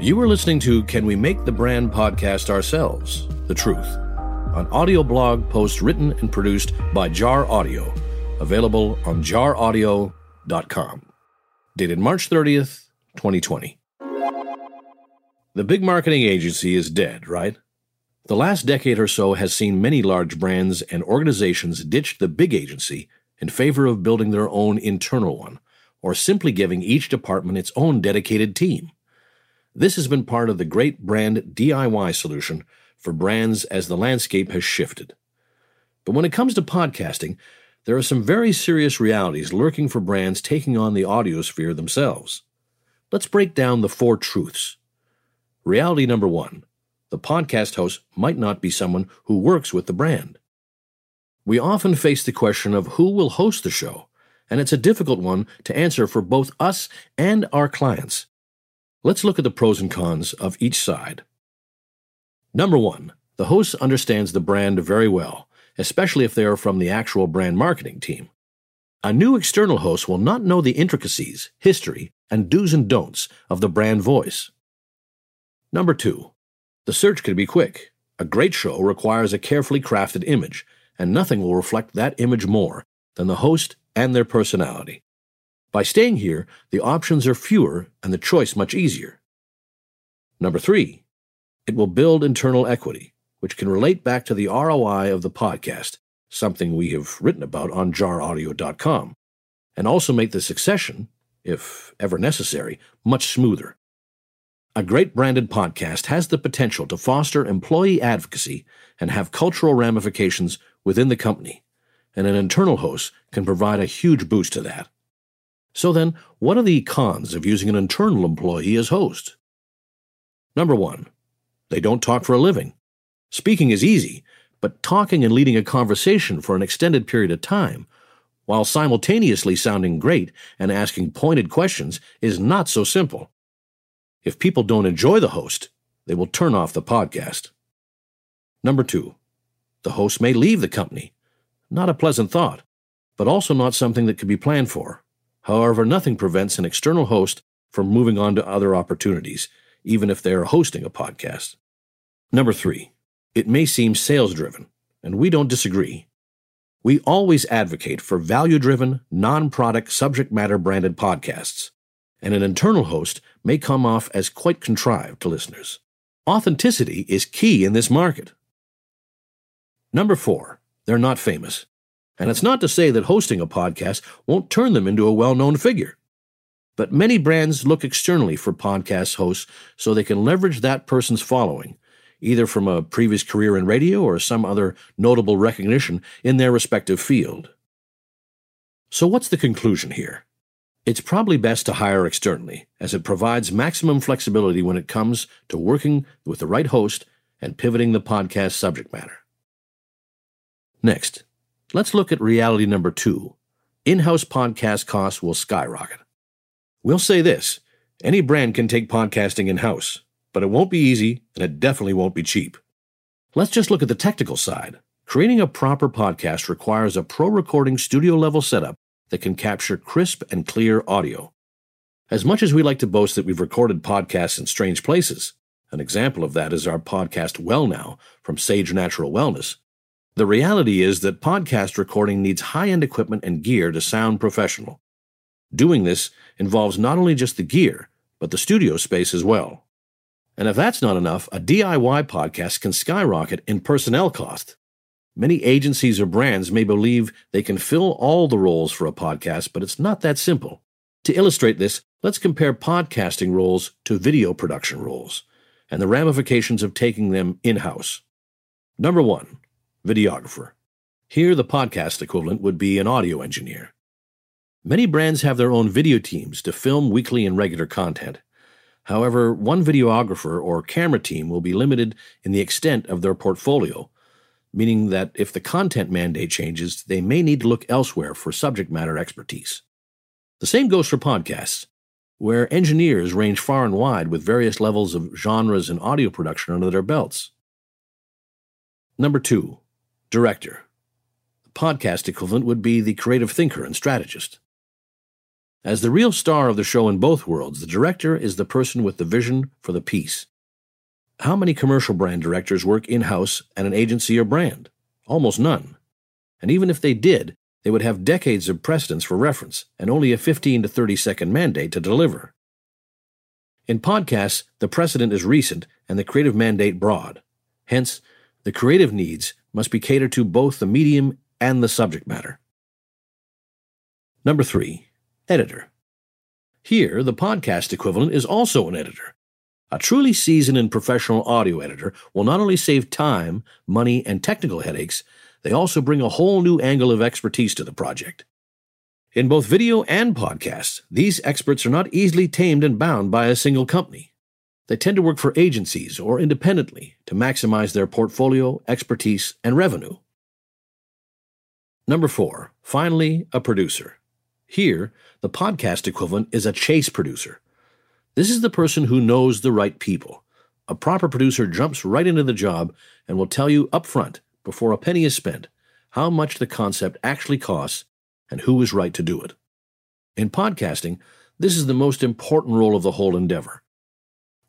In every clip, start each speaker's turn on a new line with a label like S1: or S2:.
S1: You are listening to Can We Make the Brand podcast ourselves? The Truth, an audio blog post written and produced by Jar Audio, available on jaraudio.com. Dated March 30th, 2020. The big marketing agency is dead, right? The last decade or so has seen many large brands and organizations ditch the big agency in favor of building their own internal one, or simply giving each department its own dedicated team. This has been part of the great brand DIY solution for brands as the landscape has shifted. But when it comes to podcasting, there are some very serious realities lurking for brands taking on the audiosphere themselves. Let's break down the four truths. Reality number one the podcast host might not be someone who works with the brand. We often face the question of who will host the show, and it's a difficult one to answer for both us and our clients. Let's look at the pros and cons of each side. Number one, the host understands the brand very well, especially if they are from the actual brand marketing team. A new external host will not know the intricacies, history, and do's and don'ts of the brand voice. Number two, the search can be quick. A great show requires a carefully crafted image, and nothing will reflect that image more than the host and their personality. By staying here, the options are fewer and the choice much easier. Number three, it will build internal equity, which can relate back to the ROI of the podcast, something we have written about on jaraudio.com, and also make the succession, if ever necessary, much smoother. A great branded podcast has the potential to foster employee advocacy and have cultural ramifications within the company, and an internal host can provide a huge boost to that. So then, what are the cons of using an internal employee as host? Number one, they don't talk for a living. Speaking is easy, but talking and leading a conversation for an extended period of time, while simultaneously sounding great and asking pointed questions, is not so simple. If people don't enjoy the host, they will turn off the podcast. Number two, the host may leave the company. Not a pleasant thought, but also not something that could be planned for. However, nothing prevents an external host from moving on to other opportunities, even if they are hosting a podcast. Number three, it may seem sales driven, and we don't disagree. We always advocate for value driven, non product, subject matter branded podcasts, and an internal host may come off as quite contrived to listeners. Authenticity is key in this market. Number four, they're not famous. And it's not to say that hosting a podcast won't turn them into a well known figure. But many brands look externally for podcast hosts so they can leverage that person's following, either from a previous career in radio or some other notable recognition in their respective field. So, what's the conclusion here? It's probably best to hire externally, as it provides maximum flexibility when it comes to working with the right host and pivoting the podcast subject matter. Next, Let's look at reality number two in house podcast costs will skyrocket. We'll say this any brand can take podcasting in house, but it won't be easy and it definitely won't be cheap. Let's just look at the technical side. Creating a proper podcast requires a pro recording studio level setup that can capture crisp and clear audio. As much as we like to boast that we've recorded podcasts in strange places, an example of that is our podcast Well Now from Sage Natural Wellness, the reality is that podcast recording needs high end equipment and gear to sound professional. Doing this involves not only just the gear, but the studio space as well. And if that's not enough, a DIY podcast can skyrocket in personnel cost. Many agencies or brands may believe they can fill all the roles for a podcast, but it's not that simple. To illustrate this, let's compare podcasting roles to video production roles and the ramifications of taking them in house. Number one, videographer. Here, the podcast equivalent would be an audio engineer. Many brands have their own video teams to film weekly and regular content. However, one videographer or camera team will be limited in the extent of their portfolio, meaning that if the content mandate changes, they may need to look elsewhere for subject matter expertise. The same goes for podcasts, where engineers range far and wide with various levels of genres and audio production under their belts. Number two, Director. The podcast equivalent would be the creative thinker and strategist. As the real star of the show in both worlds, the director is the person with the vision for the piece. How many commercial brand directors work in house at an agency or brand? Almost none. And even if they did, they would have decades of precedence for reference and only a 15 to 30 second mandate to deliver. In podcasts, the precedent is recent and the creative mandate broad. Hence, the creative needs must be catered to both the medium and the subject matter. Number three, editor. Here, the podcast equivalent is also an editor. A truly seasoned and professional audio editor will not only save time, money, and technical headaches, they also bring a whole new angle of expertise to the project. In both video and podcasts, these experts are not easily tamed and bound by a single company. They tend to work for agencies or independently to maximize their portfolio, expertise, and revenue. Number four, finally, a producer. Here, the podcast equivalent is a chase producer. This is the person who knows the right people. A proper producer jumps right into the job and will tell you up front, before a penny is spent, how much the concept actually costs and who is right to do it. In podcasting, this is the most important role of the whole endeavor.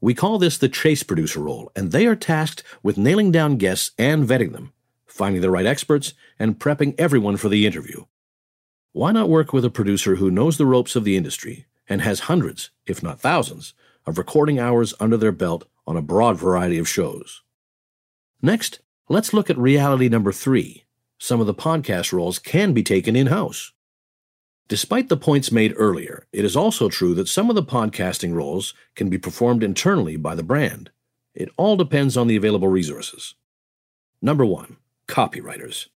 S1: We call this the chase producer role, and they are tasked with nailing down guests and vetting them, finding the right experts, and prepping everyone for the interview. Why not work with a producer who knows the ropes of the industry and has hundreds, if not thousands, of recording hours under their belt on a broad variety of shows? Next, let's look at reality number three. Some of the podcast roles can be taken in house. Despite the points made earlier, it is also true that some of the podcasting roles can be performed internally by the brand. It all depends on the available resources. Number one, copywriters.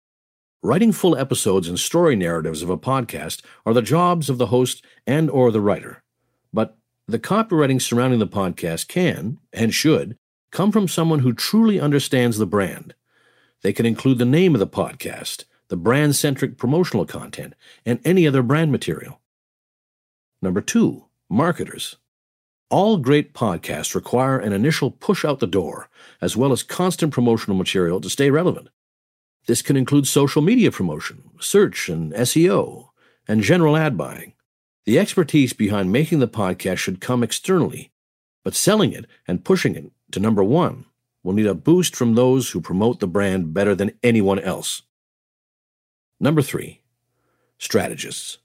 S1: Writing full episodes and story narratives of a podcast are the jobs of the host and or the writer. But the copywriting surrounding the podcast can and should come from someone who truly understands the brand. They can include the name of the podcast, the brand centric promotional content, and any other brand material. Number two, marketers. All great podcasts require an initial push out the door, as well as constant promotional material to stay relevant. This can include social media promotion, search and SEO, and general ad buying. The expertise behind making the podcast should come externally, but selling it and pushing it to number one will need a boost from those who promote the brand better than anyone else. Number three, strategists.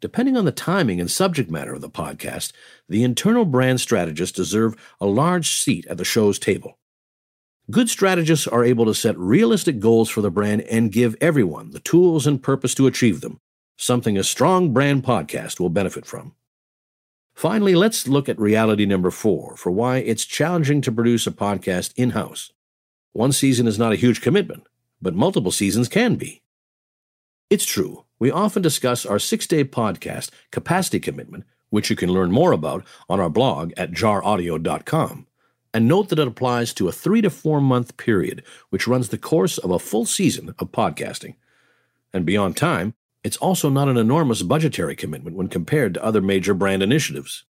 S1: Depending on the timing and subject matter of the podcast, the internal brand strategists deserve a large seat at the show's table. Good strategists are able to set realistic goals for the brand and give everyone the tools and purpose to achieve them, something a strong brand podcast will benefit from. Finally, let's look at reality number four for why it's challenging to produce a podcast in house. One season is not a huge commitment, but multiple seasons can be. It's true, we often discuss our six day podcast capacity commitment, which you can learn more about on our blog at jaraudio.com. And note that it applies to a three to four month period, which runs the course of a full season of podcasting. And beyond time, it's also not an enormous budgetary commitment when compared to other major brand initiatives.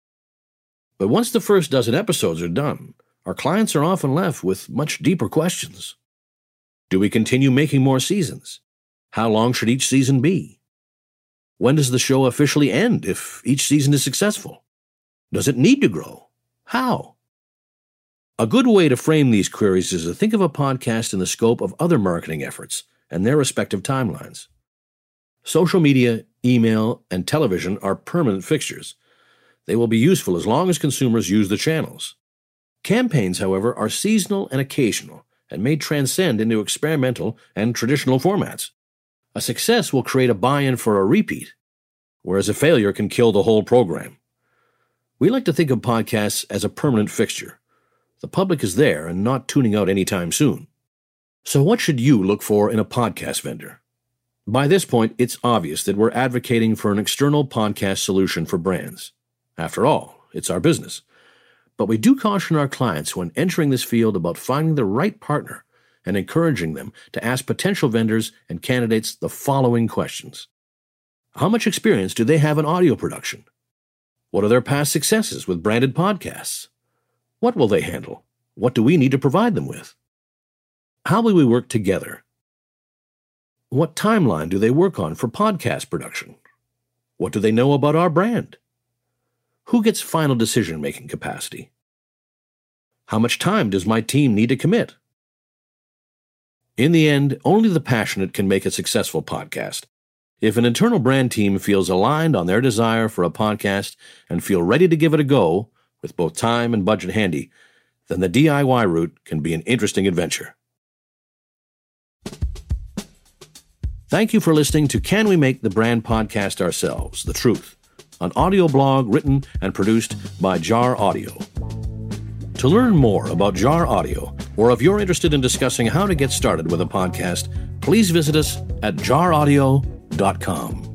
S1: But once the first dozen episodes are done, our clients are often left with much deeper questions. Do we continue making more seasons? How long should each season be? When does the show officially end if each season is successful? Does it need to grow? How? A good way to frame these queries is to think of a podcast in the scope of other marketing efforts and their respective timelines. Social media, email, and television are permanent fixtures. They will be useful as long as consumers use the channels. Campaigns, however, are seasonal and occasional and may transcend into experimental and traditional formats. A success will create a buy in for a repeat, whereas a failure can kill the whole program. We like to think of podcasts as a permanent fixture. The public is there and not tuning out anytime soon. So, what should you look for in a podcast vendor? By this point, it's obvious that we're advocating for an external podcast solution for brands. After all, it's our business. But we do caution our clients when entering this field about finding the right partner and encouraging them to ask potential vendors and candidates the following questions How much experience do they have in audio production? What are their past successes with branded podcasts? What will they handle? What do we need to provide them with? How will we work together? What timeline do they work on for podcast production? What do they know about our brand? Who gets final decision making capacity? How much time does my team need to commit? In the end, only the passionate can make a successful podcast. If an internal brand team feels aligned on their desire for a podcast and feel ready to give it a go, with both time and budget handy, then the DIY route can be an interesting adventure. Thank you for listening to Can We Make the Brand Podcast Ourselves? The Truth, an audio blog written and produced by Jar Audio. To learn more about Jar Audio, or if you're interested in discussing how to get started with a podcast, please visit us at jaraudio.com.